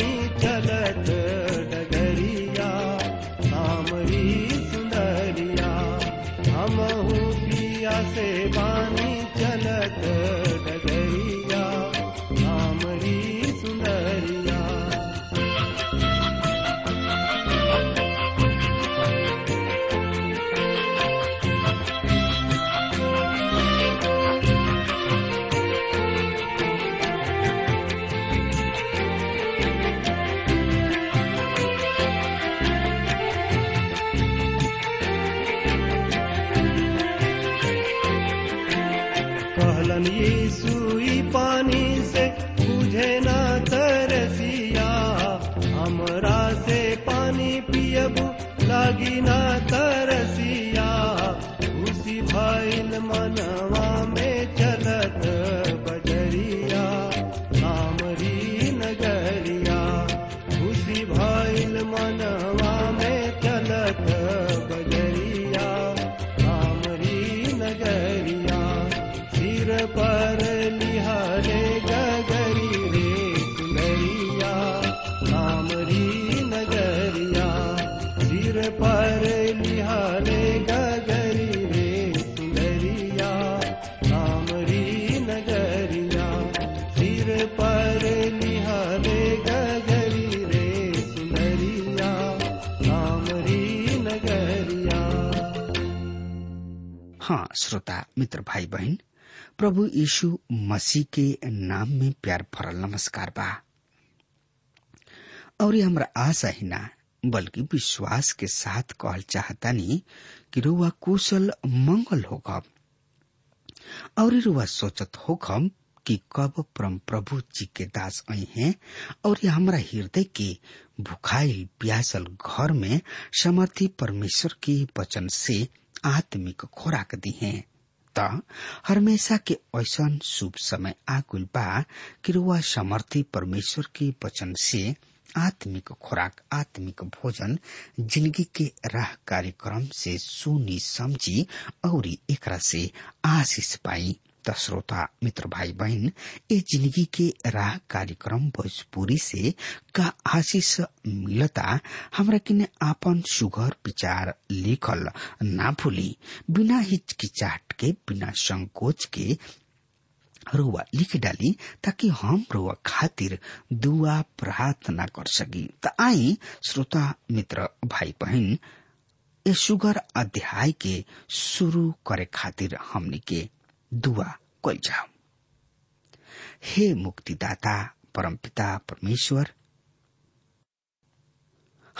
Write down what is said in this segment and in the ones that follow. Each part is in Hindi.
ी चलत। प्रभु यीशु मसीह के नाम में प्यार भरल नमस्कार बा। और ये हमरा आशा ही ना, बल्कि विश्वास के साथ कहल चाहतानी कि रुआ कुशल मंगल होगा और रुआ सोचत होखम कि कब परम प्रभु जी के दास आई हैं, और ये हमरा हृदय के भुखाइल प्यासल घर में समर्थी परमेश्वर के वचन से आत्मिक खोराक दी हैं। त हमेशा के ऐसन शुभ समय आकुल बा कि रुआ समर्थी परमेश्वर के वचन से आत्मिक खुराक, आत्मिक भोजन ज़िंदगी के राह कार्यक्रम से सुनी समझी और एकरा से आशीष पाई। श्रोता, मित्र भाई बहन ये ज़िंदगी के राह कार्यक्रम भोजपुरी से का आशीष मिलता, हमरा किने आपन सुघर विचार लिखल ना भूली, बिना हिचकिचाहट के, बिना संकोच के रुआ लिख डाली ताकि हम रुआ खातिर दुआ प्रार्थना कर सकी। त आई, श्रोता, मित्र भाई बहन ए सुगर अध्याय के शुरू करे खातिर हमनी के दुआ जाओ हे मुक्तिदाता, परमपिता, परमेश्वर,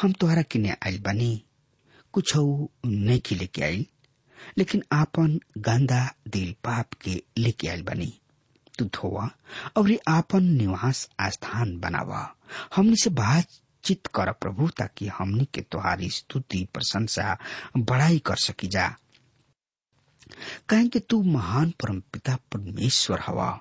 हम तोहरा किने आइल बानी, कुछ नहीं के लेके आइल लेकिन आपन गंदा दिल पाप के लेके आइल बनी। तू धोवा और ये आपन निवास स्थान बनावा। हमने से बातचीत कर प्रभु ताकि हमने के तुहारी स्तुति, प्रशंसा, बड़ाई कर सकी जा। कहें कि तू महान परम पिता परमेश्वर हवा।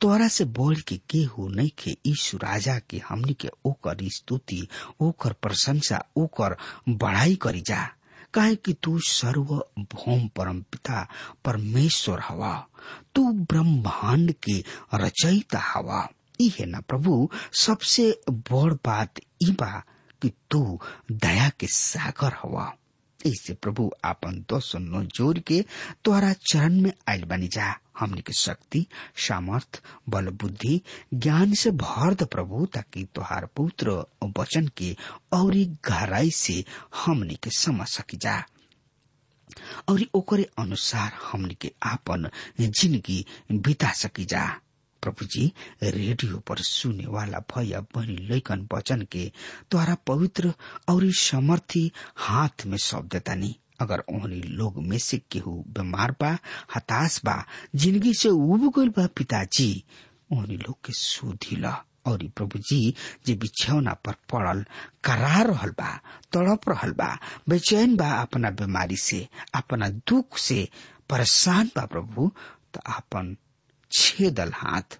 तोरा से बोल के केहू नहीं के ईशु राजा के हमनी के ओकर स्तुति, ओकर प्रशंसा, ओकर बढ़ाई करी जा। काहे कि तू सर्व भौम परम पिता परमेश्वर हवा। तू ब्रह्मांड के रचयिता हवा। ई है ना प्रभु, सबसे बड़ बात ई बा कि तू दया के सागर हवा। ऐसे प्रभु आपन दोष नो ज़ोर के तोहरा चरण में आयल बनी जा। हमने के शक्ति, सामर्थ, बल, बुद्धि, ज्ञान से भर द प्रभु, ताकि तोहार पुत्र वचन के और गहराई से हमने के समझ सकी जा। और ओकरे अनुसार हमने के आपन ज़िंदगी बिता सकी जा। प्रभु जी रेडियो पर सुने वाला भैया बहनी लैकन वचन के द्वारा पवित्र और समर्थी हाथ में सौंप देता नहीं अगर ओहनी लोग में से केहू बीमार बा, हताश बा, ज़िंदगी से उब गईल बा पिताजी, ओहनी लोग के सुधी ला। और प्रभु जी जे बिछौना पर पड़ल करा रहल बा, तड़प रहल बा, बेचैन बा अपना बीमारी से, अपना दुख से, परेशान बा प्रभु तो अपन छेदल हाथ,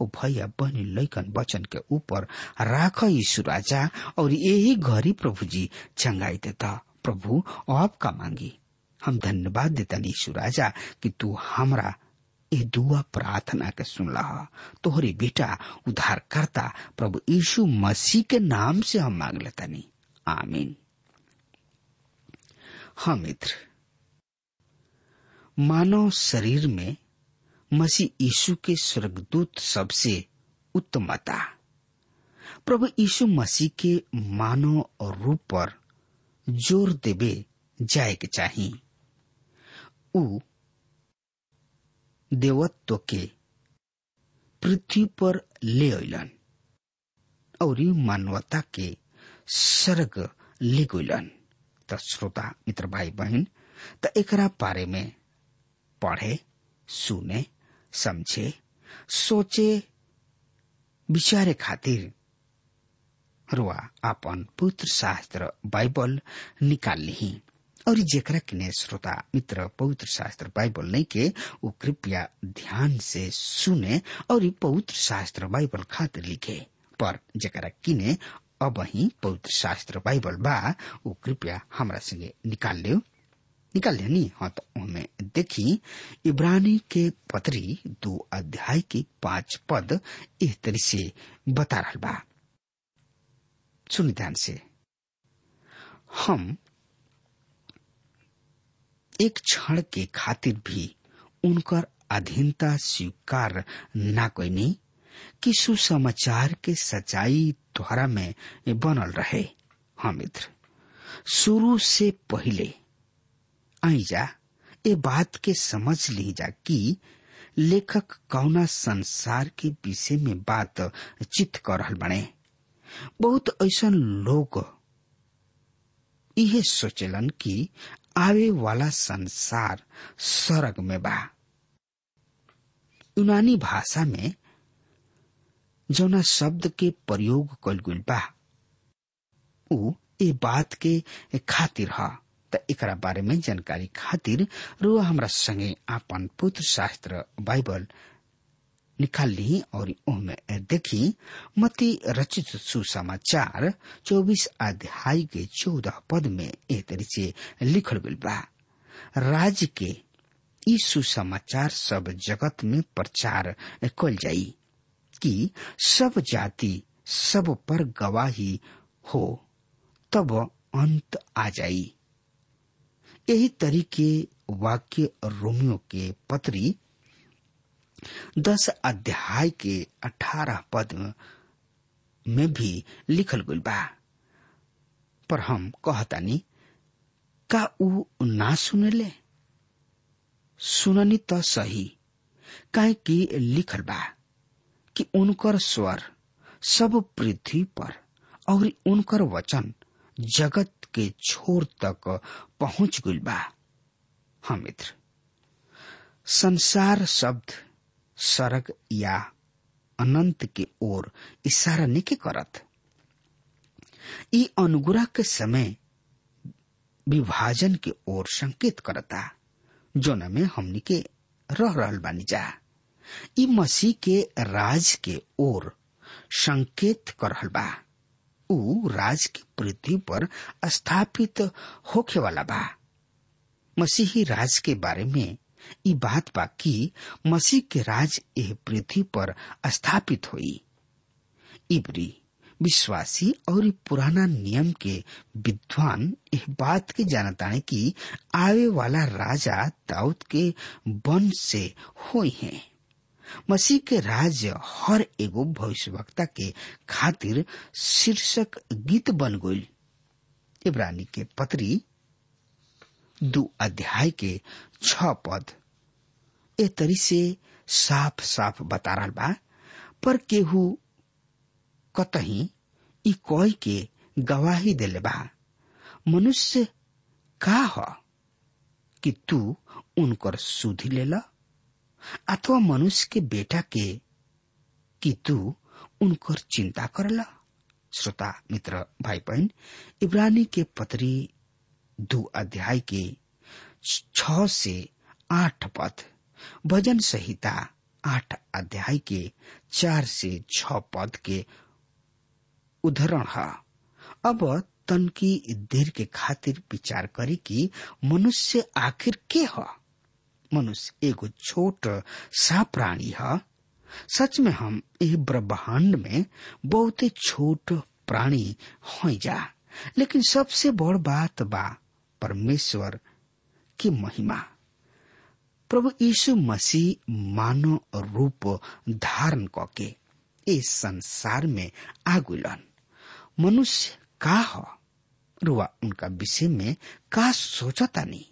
ओ भैया, बहनी, लैकन वचन के ऊपर राख यीशु राजा, और यही घड़ी प्रभु जी चंगाई देता प्रभु आपका मांगी। हम धन्यवाद देता यीशु राजा कि तू हमरा ये दुआ प्रार्थना के सुनला तोहरी बेटा उद्धार करता प्रभु यीशु मसीह के नाम से हम मांग लेता नहीं आमीन। हाँ मित्र, मानव शरीर में मसीह यीशु के स्वर्गदूत सबसे उत्तमता प्रभु यीशु मसीह के मानव रूप पर ज़ोर देवे जाए के चाहिए उ देवत्व के पृथ्वी पर ले अलन और मानवता के स्वर्ग ले गलन त श्रोता, मित्र भाई बहन त एकरा बारे में पढ़े, सुने समझे, सोचे विचारे खातिर। रुआ, आपन पुत्र शास्त्र बाइबल निकाल ली। और जेकरा किने श्रोता, मित्र, पवित्र शास्त्र बाइबल नहीं के, वो कृपया ध्यान से सुने और पवित्र शास्त्र बाइबल खातिर लिखे। पर जेकरा किने अब ही पवित्र शास्त्र बाइबल बा, वो कृपया हमरा संगे निकाल लियो। निकाल लेनी हाँ तो उनमें देखी, इब्रानी के पत्री दो अध्याय के पाँच पद इस तरह से बता रहा बा। सुन ध्यान से। हम एक क्षण के खातिर भी उनकर अधीनता स्वीकार ना कोई कि सुसमाचार के सच्चाई द्वारा में बनल रहे। हाँ मित्र, शुरू से पहले आई जा, ए बात के समझ ली जा कि लेखक कौना संसार के विषय में बात चित कर बने। बहुत ऐसा लोग सोचलन कि आवे वाला संसार स्वर्ग में बा। यूनानी भाषा में जौना शब्द के प्रयोग कल गई बा। बात के खातिर ह। त बारे में जानकारी खातिर रुआ हमरा संगे आपन पुत्र शास्त्र बाइबल निकाल ली और देखी मती रचित सुसमाचार चौबीस अध्याय के चौदह पद में एह तरी से लिखल गइल बा। राज्य के सुसमाचार सब जगत में प्रचार कल जाई कि सब जाति, सब पर गवाही हो, तब अंत आ जाई यही तरीके वाक्य रोमियो के पत्री दस अध्याय के अठारह पद में भी लिखल गइल बा। पर हम कहतानी, का ऊ ना सुनले? सुननी त सही, काहे कि लिखल बा कि उनकर स्वर सब पृथ्वी पर और उनकर वचन जगत के छोर तक पहुँच गइल बा। हम मित्र। संसार शब्द, सड़क या अनंत के ओर इशारा नहीं करत। ई अनुग्रह के समय विभाजन के ओर संकेत करता जोना में हमनी के रह रहल बानी जा। ई मसीह के राज के ओर संकेत कर रहल बा। ऊ राज की पृथ्वी पर स्थापित होखे वाला बा। मसीही राज के बारे में ई बात बा कि मसीह के राज एह पृथ्वी पर स्थापित हुई। इबरी विश्वासी और पुराना नियम के विद्वान इस बात के जानताने कि आवे वाला राजा दाऊद के वंश से हुई है। मसीह के राज्य हर एगो भविष्यवक्ता के खातिर शीर्षक गीत बन गई इब्रानी के पत्री दो अध्याय के छ पद। ए तरी से साफ़ साफ़ बता रहा बा, पर केहू कतही कोई के गवाही देले बा, मनुष्य का ह कि तू उनकर सुधि लेला अथवा मनुष्य के बेटा के, कि तू उनकर चिंता करला श्रोता, मित्र भाई बहन इब्रानी के पत्री दो अध्याय के छ से आठ पद, भजन संहिता आठ अध्याय के चार से छ पद के उदाहरण है। अब तन की देर के खातिर विचार करी कि मनुष्य आखिर के है? मनुष्य एगो छोट सा प्राणी है। सच में हम यह ब्रह्मांड में बहुत छोट प्राणी हो जा। लेकिन सबसे बड़ बात बा परमेश्वर की महिमा। प्रभु यीशु मसीह मानव रूप धारण करके इस संसार में आगुलन मनुष्य का हो, रुआ उनका विषय में का सोचता नहीं।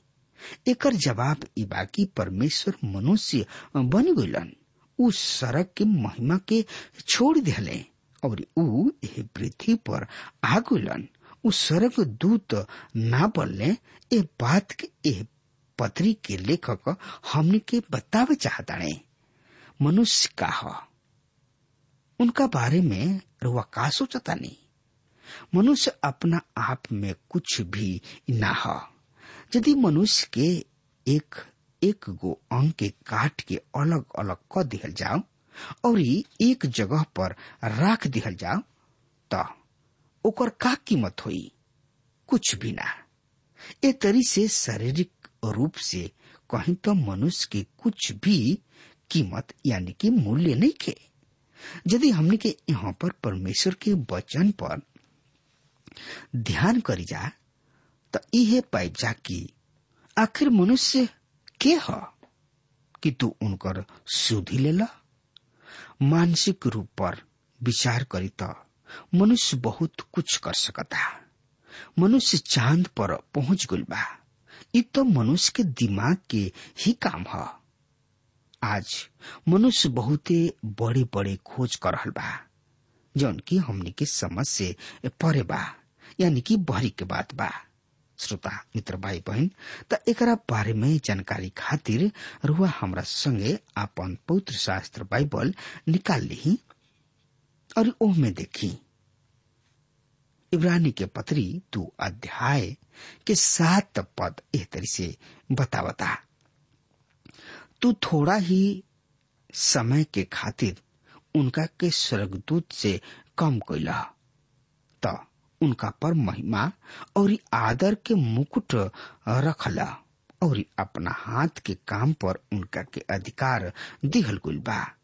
एकर जवाब ई बाकी परमेश्वर मनुष्य बन गइलन। उ सड़क के महिमा के छोड़ दिले और उ पृथ्वी पर आ गइलन। उ सड़क दूत ना बनले ए बात के, एह पत्री के लेखक हमने के बतावे चाहता ने मनुष्य का हो उनका बारे में रुआ का सोचता नहीं मनुष्य अपना आप में कुछ भी ना हो यदि मनुष्य के एक एक गो अंग के काट के अलग अलग क दिहल जाओ और एक जगह पर राख दिहल जाओ तो ओकर का कीमत होई? कुछ भी ना। ए तरी से शारीरिक रूप से कहीं तो मनुष्य के कुछ भी कीमत यानी कि की मूल्य नहीं खे। यदि हमने के यहाँ पर परमेश्वर के वचन पर ध्यान करी जा तो इहे पाइप जा कि आखिर मनुष्य के ह? कि तू उनकर सुधि लेला? मानसिक रूप पर विचार करी तो मनुष्य बहुत कुछ कर सकता। मनुष्य चाँद पर पहुँच गल बा। इ तो मनुष्य के दिमाग के ही काम ह। आज मनुष्य बहुते बड़े बड़े खोज कर रहल बा, जौन की हमनी के समझ से परे बा, यानी कि बहरी के बात बा। श्रोता, मित्र भाई बहन त एकरा बारे में जानकारी खातिर रुआ हमरा संगे आपन पवित्र शास्त्र बाइबल निकाल ली और ओह देखी। इब्रानी के पत्री दो अध्याय के सात पद एह तरी से बतावता। तू थोड़ा ही समय के खातिर उनका के स्वर्गदूत से कम कैला त उनका पर महिमा और आदर के मुकुट रखला और अपना हाथ के काम पर उनका के अधिकार दिहल गुल बा।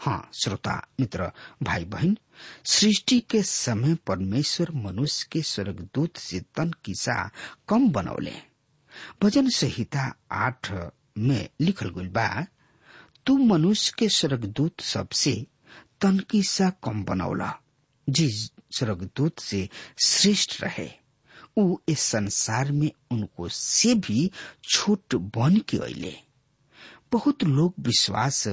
हाँ श्रोता, मित्र भाई बहन सृष्टि के समय परमेश्वर मनुष्य के स्वर्गदूत से तन किसा कम बनौले। भजन संहिता आठ में लिखल गुल बा, तू मनुष्य के स्वर्गदूत सबसे तन किसा कम बनौला। जिस स्वर्गदूत से श्रेष्ठ रहे। उ इस संसार में उनको से भी छोट बन के अले बहुत लोग विश्वास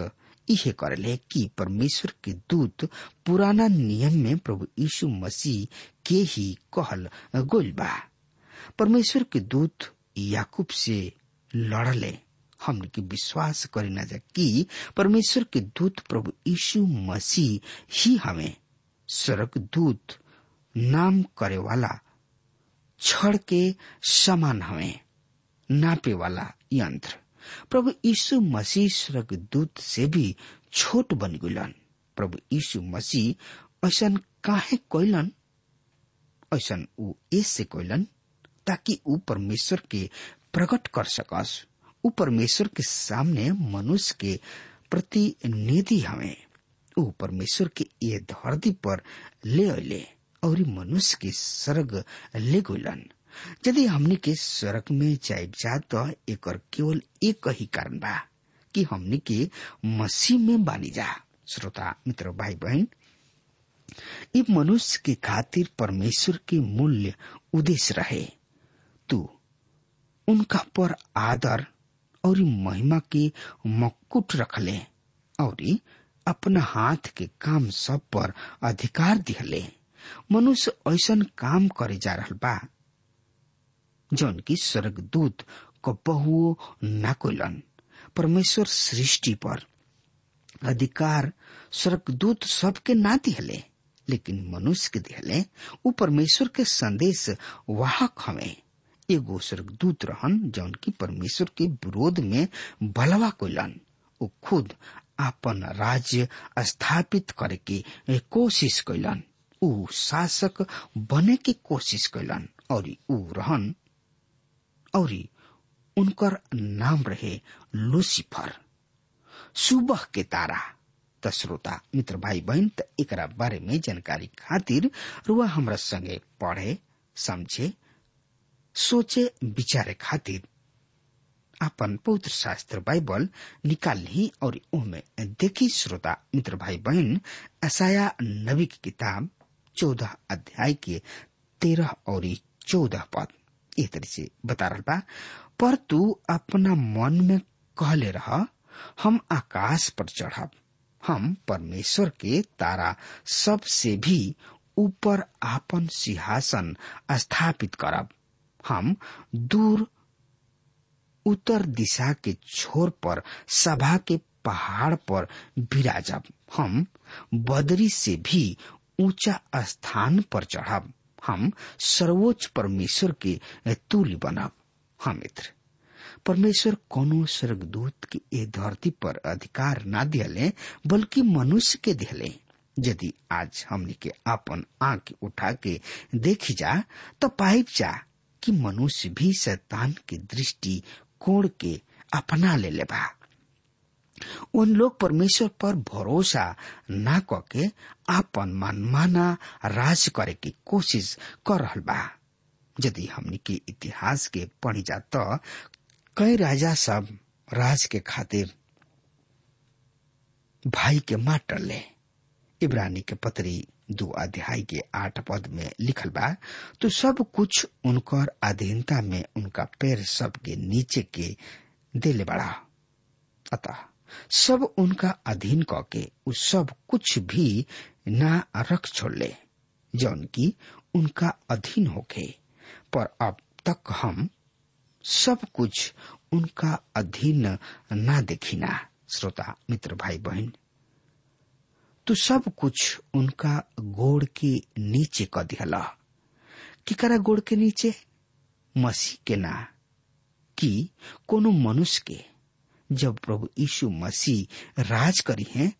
इहे करले कि परमेश्वर के दूत पुराना नियम में प्रभु यीशु मसीह के ही कहल गोल बा। परमेश्वर के दूत याकूब से लड़ले। हमने के विश्वास करे न जा कि परमेश्वर के दूत प्रभु यीशु मसीह ही हमें स्वर्ग दूत नाम करे वाला, छड़ के समान हमें नापे वाला यंत्र। प्रभु यीशु मसीह स्वर्गदूत से भी छोट बन गुलन प्रभु यीशु मसीह ऐसा काहे कोइलन? ऐसा ऊ ऐसे कोइलन ताकि ऊ परमेश्वर के प्रकट कर सकस। ऊ परमेश्वर के सामने मनुष्य के प्रतिनिधि हमें ऊ परमेश्वर के ये धरती पर ले अले और मनुष्य के स्वर्ग ले गुलन यदि हमने के स्वर्ग में जाए जा तो एक केवल एक ही कारण बा, कि हमने के मसीह में बानी जा। श्रोता, मित्र भाई बहन ये मनुष्य के खातिर परमेश्वर के मूल्य उद्देश्य रहे। तू उनका पर आदर और महिमा के मकुट रखले और अपना हाथ के काम सब पर अधिकार दिहले मनुष्य ऐसा काम करे जा रहा बा, जौन की स्वर्गदूत को बहु न कोलन परमेश्वर सृष्टि पर अधिकार स्वर्गदूत सबके ना दिहले लेकिन मनुष्य के दिहले उ परमेश्वर के संदेश वाहक हमें एगो स्वर्गदूत रहन जौन की परमेश्वर के विरोध में बलवा कोलन उ खुद आपन राज्य स्थापित करे के कोशिश कैलन। ऊ शासक बने के कोशिश कैलन और ऊ रहन। और उनकर नाम रहे लूसीफर। सुबह के तारा। त श्रोता, मित्र भाई बहन त एकरा बारे में जानकारी खातिर रुआ हमरा संगे पढ़े, समझे, सोचे, विचारे खातिर अपन पवित्र शास्त्र बाइबल निकाल ली और उनमें देखी श्रोता मित्र भाई बहन असाया नबी की किताब चौदह अध्याय के तेरह और चौदह पद। इस तरह से बता रहा बा। पर तू अपना मन में कहले रह, हम आकाश पर चढ़ब। हम परमेश्वर के तारा सबसे भी ऊपर आपन सिंहासन स्थापित करब। हम दूर उत्तर दिशा के छोर पर, सभा के पहाड़ पर विराजब हम बदरी से भी ऊँचा स्थान पर चढ़ब। हम सर्वोच्च परमेश्वर के तुल्य बनब। हम मित्र, परमेश्वर कोनो स्वर्गदूत के ए धरती पर अधिकार ना दिले बल्कि मनुष्य के दिले यदि आज हमने के अपन आँख उठा के देखी जा तो पाइप जा कि मनुष्य भी शैतान के दृष्टि कोण के अपना ले लेबा। उन लोग परमेश्वर पर भरोसा ना करके आपन मनमाना राज करे की कोशिश कर रहल बा। यदि हमनी के इतिहास के पढ़ी जा तो कई राजा सब राज के खातिर भाई के मार टले इब्रानी के पत्री दो अध्याय के आठ पद में लिखल बा तो सब कुछ उनकर अधीनता में उनका पैर सबके नीचे के दिले बड़ा। अतः सब उनका अधीन के उ सब कुछ भी ना रख छोड़ले, जौन की उनका अधीन होके पर अब तक हम सब कुछ उनका अधीन ना देखिना श्रोता, मित्र भाई बहन तो सब कुछ उनका गोड़ के नीचे क दिहला। केकरा गोड़ के नीचे? मसीह के ना। कि कोनो मनुष्य के? जब प्रभु यीशु मसीह राज करी है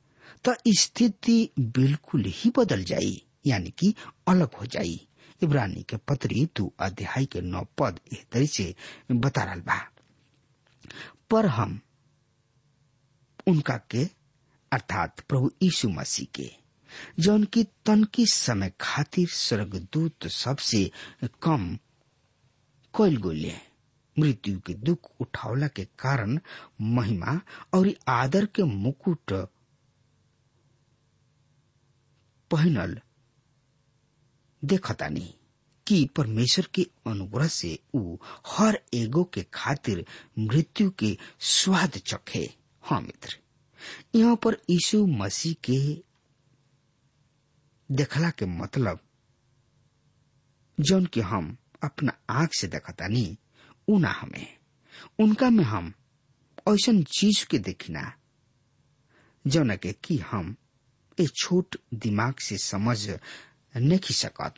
तो स्थिति बिल्कुल ही बदल जाई, यानी कि अलग हो जाई। इब्रानी के पत्री तू अध्याय के नौ पद एह तरी से बता रहा बा। पर हम उनका के अर्थात प्रभु यीशु मसीह के जौन की तनकी समय खातिर स्वर्गदूत सबसे कम कैल गोले मृत्यु के दुख उठावला के कारण महिमा और आदर के मुकुट पहनल देखतानी कि परमेश्वर के अनुग्रह से ऊ हर एगो के खातिर मृत्यु के स्वाद चखे। हाँ मित्र। यहाँ पर यीशु मसीह के देखला के मतलब जौन कि हम अपना आँख से देखतानी ऊ ना हमें उनका में हम ऐसा चीज़ के देखना, जौन के कि हम ए छोट दिमाग से समझ नहीं सकत।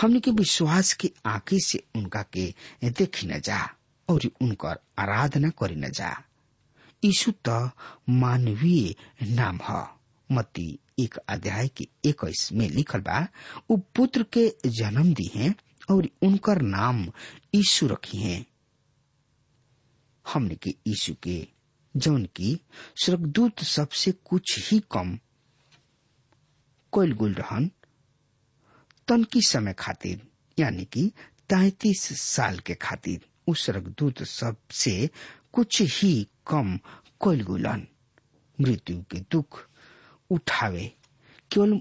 हमने के विश्वास के आँखें से उनका के देखी न जा, और उनकर आराधना करी न जा। यीशु तो मानवीय नाम है। मती एक अध्याय के इक्कीस में लिखल बा, उ पुत्र के जन्म दी है और उनकर नाम यीशु रखी हैं। हमने के यीशु के जौन की स्वर्गदूत सबसे कुछ ही कम कोयल गुल रहन तन की समय खातिर, यानी कि तैतीस साल के खातिर, उस स्वर्गदूत सबसे कुछ ही कम कोयल गुलन मृत्यु के दुख उठावे। केवल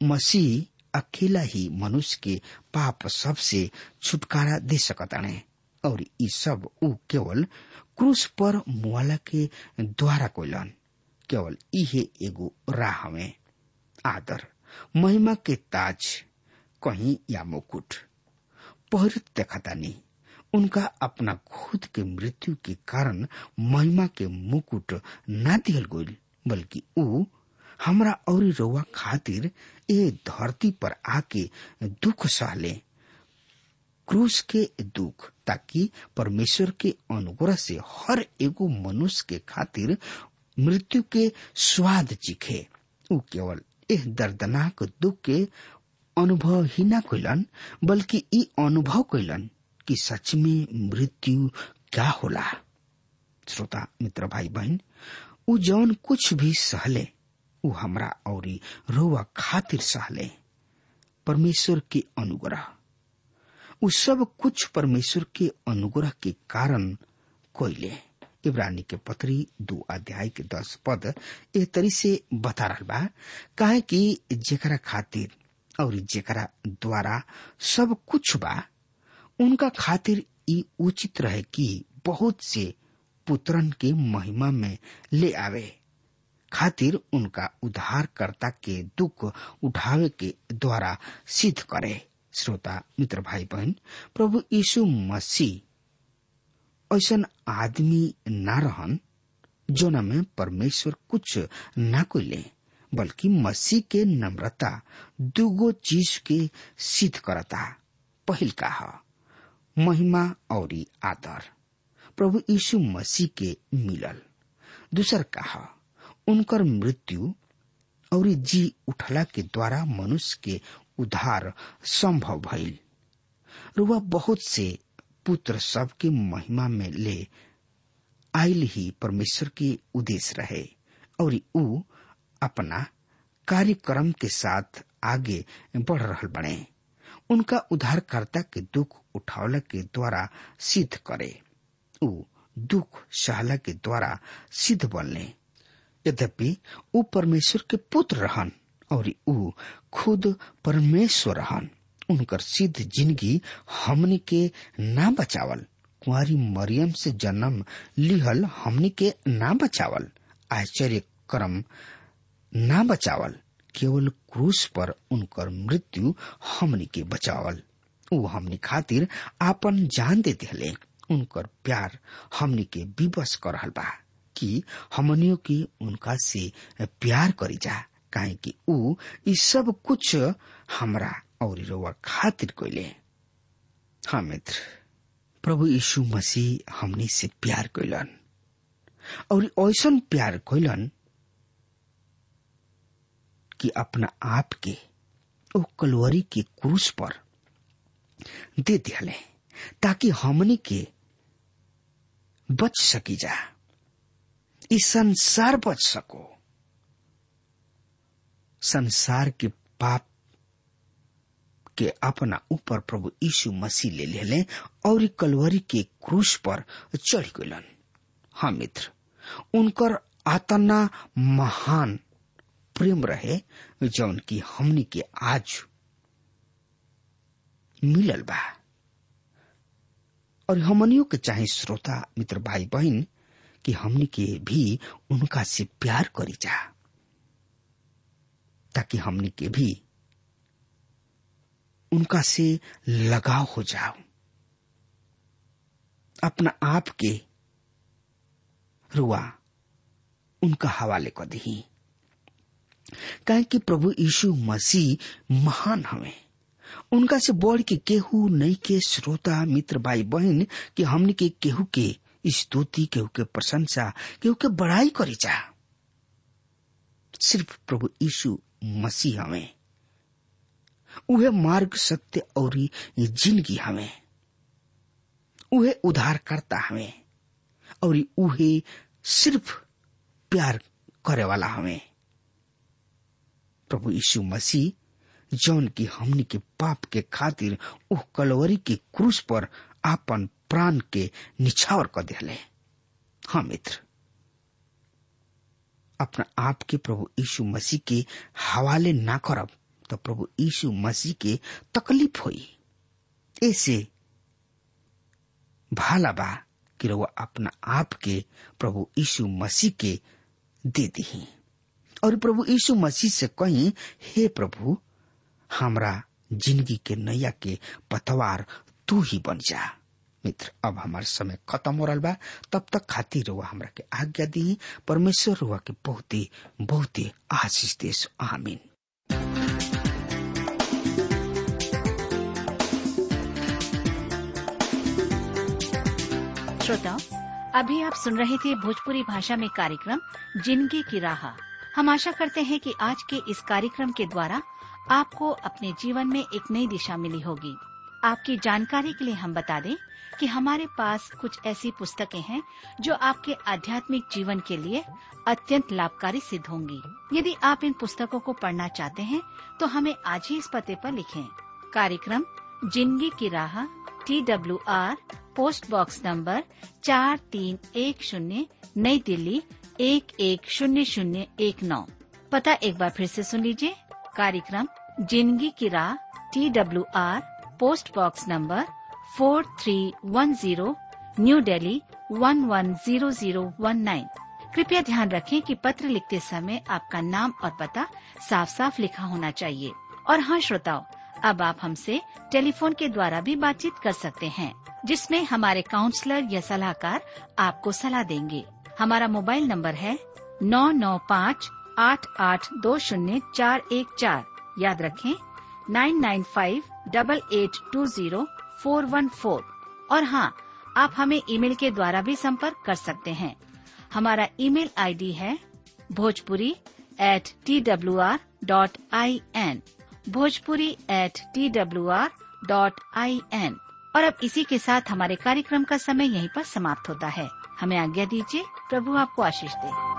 मसीह अकेला ही मनुष्य के पाप सबसे छुटकारा दे सकताने और ये सब ऊ केवल क्रूस पर मुआला के द्वारा कोइलन केवल इहे एगो राह में आदर, महिमा के ताज कहीं या मुकुट, पहरित देखतानी उनका अपना खुद के मृत्यु के कारण महिमा के मुकुट न दियल गईल बल्कि ऊ हमरा और रउआ खातिर ए धरती पर आके दुख सहले क्रूस के दुख, ताकि परमेश्वर के अनुग्रह से हर एगो मनुष्य के खातिर मृत्यु के स्वाद चिखे। ऊ केवल एह दर्दनाक दुख के अनुभव ही न कैलन बल्कि ई अनुभव कैलन कि सच में मृत्यु क्या होला? श्रोता, मित्र भाई बहन ऊ जौन कुछ भी सहले, ऊ हमरा और रोवा खातिर सहले। परमेश्वर के अनुग्रह। ऊ सब कुछ परमेश्वर के अनुग्रह के कारण कोयले इब्रानी के पत्री दो अध्याय के दस पद ए तरी से बता रहा बा। काहे कि जेकरा खातिर और जेकरा द्वारा सब कुछ बा उनका खातिर ई उचित रहे कि बहुत से पुत्रन के महिमा में ले आवे। खातिर उनका उद्धारकर्ता के दुख उठावे के द्वारा सिद्ध करे। श्रोता, मित्र भाई बहन प्रभु यीशु मसीह ऐसा आदमी ना रहन जोना में परमेश्वर कुछ ना कोई बल्कि मसीह के नम्रता दुगो चीज़ के सिद्ध करता। पहिल का है। महिमा और आदर। प्रभु यीशु मसीह के मिलल। दूसर कहा, उनकर मृत्यु और जी उठला के द्वारा मनुष्य के उद्धार संभव भइल। बहुत से पुत्र सब के महिमा में ले आयल ही परमेश्वर के उद्देश्य रहे और ऊ अपना कार्यक्रम के साथ आगे बढ़ रहा बने। उनका उद्धारकर्ता के दुख उठावला के द्वारा सिद्ध करे। ऊ दुख सहला के द्वारा सिद्ध बनले। यद्यपि ऊ परमेश्वर के पुत्र रहन और ऊ खुद परमेश्वर रहन, उनकर सिद्ध ज़िंदगी हमनी के ना बचावल। कुंवारी मरियम से जन्म लिहल हमनी के ना बचावल। आश्चर्य कर्म ना बचावल। केवल क्रूस पर उनकर मृत्यु हमनी के बचावल। ऊ हमनी खातिर आपन जान दे दिले उनकर प्यार हमनी के विवश कर रहल बा, कि हमनियों के उनका से प्यार करी जा, काहे कि ऊ सब कुछ हमरा और रउआ खातिर कोइले। हाँ मित्र। प्रभु यीशु मसीह हमनी से प्यार कैलन और ऐसन प्यार कैलन कि अपना आप के ओ कलवरी के क्रूस पर दे दिले ताकि हमनी के बच सकी जा। इस संसार बच सको। संसार के पाप के अपना ऊपर प्रभु यीशु मसीह ले लेले और कलवरी के क्रूस पर चढ़ गलन हाँ मित्र, उनकर आतना महान प्रेम रहे जौन की हमनी के आज मिलल बा। और हमनियों के चाहे श्रोता, मित्र भाई बहन कि हमनी के भी उनका से प्यार करी जा। ताकि हमनी के भी उनका से लगाव हो जाओ। अपना आप के रुआ उनका हवाले कर दी कहे कि प्रभु यीशु मसीह महान हमें। उनका से बढ़ के केहू नहीं के श्रोता, मित्र भाई बहन कि हमने के केहू के स्तुति, केहू के प्रशंसा, केहू के बड़ाई करी जा। सिर्फ़ प्रभु यीशु मसीह हमें। उहे मार्ग, सत्य और ज़िंदगी हमें। उहे उधार करता हमें। और उहे सिर्फ़ प्यार करे वाला हमें। प्रभु यीशु मसीह जौन की हमनी के पाप के खातिर उह कलवरी के क्रूस पर आपन प्राण के निछावर कर दिले हाँ मित्र। अपना आप के प्रभु यीशु मसीह के हवाले ना करब तो प्रभु यीशु मसीह के तकलीफ़ हुई। ऐसे भाला बा कि रउआ अपना आप के प्रभु यीशु मसीह के दे दी और प्रभु यीशु मसीह से कही, हे प्रभु हमरा ज़िंदगी के नैया के पतवार तू ही बन जा। मित्र, अब हमार समय खत्म हो रहा बा। तब तक खातिर रुआ हमरा के आज्ञा दी, परमेश्वर रुआ के बहुत ही बहुत ही आशीष देश आमीन। श्रोताओं अभी आप सुन रहे थे भोजपुरी भाषा में कार्यक्रम, ज़िंदगी की राह। हम आशा करते हैं कि आज के इस कार्यक्रम के द्वारा आपको अपने जीवन में एक नई दिशा मिली होगी। आपकी जानकारी के लिए हम बता दें कि हमारे पास कुछ ऐसी पुस्तकें हैं जो आपके आध्यात्मिक जीवन के लिए अत्यंत लाभकारी सिद्ध होंगी। यदि आप इन पुस्तकों को पढ़ना चाहते हैं तो हमें आज ही इस पते पर लिखें। कार्यक्रम, ज़िंदगी की राह T W R post box number चार तीन एक शून्य, नई दिल्ली एक एक शून्य शून्य एक नौ। पता एक बार फिर से सुन लीजिए। कार्यक्रम ज़िंदगी की राह T W R post box number four three one zero New Delhi one one zero zero one nine कृपया ध्यान रखें कि पत्र लिखते समय आपका नाम और पता साफ़ साफ़ लिखा होना चाहिए। और हाँ श्रोताओं, अब आप हमसे टेलीफोन के द्वारा भी बातचीत कर सकते हैं, जिसमें हमारे काउंसलर या सलाहकार आपको सलाह देंगे। हमारा मोबाइल नंबर है नौ नौ पाँच आठ आठ दो शून्य चार एक चार। याद रखें nine nine five double eight two zero four one four और हाँ आप हमें ईमेल के द्वारा भी संपर्क कर सकते हैं। हमारा ईमेल आईडी है Bhojpuri at T W R dot I N Bhojpuri at T W R dot I N और अब इसी के साथ हमारे कार्यक्रम का समय यहीं पर समाप्त होता है। हमें आज्ञा दीजिए, प्रभु आपको आशीष दे।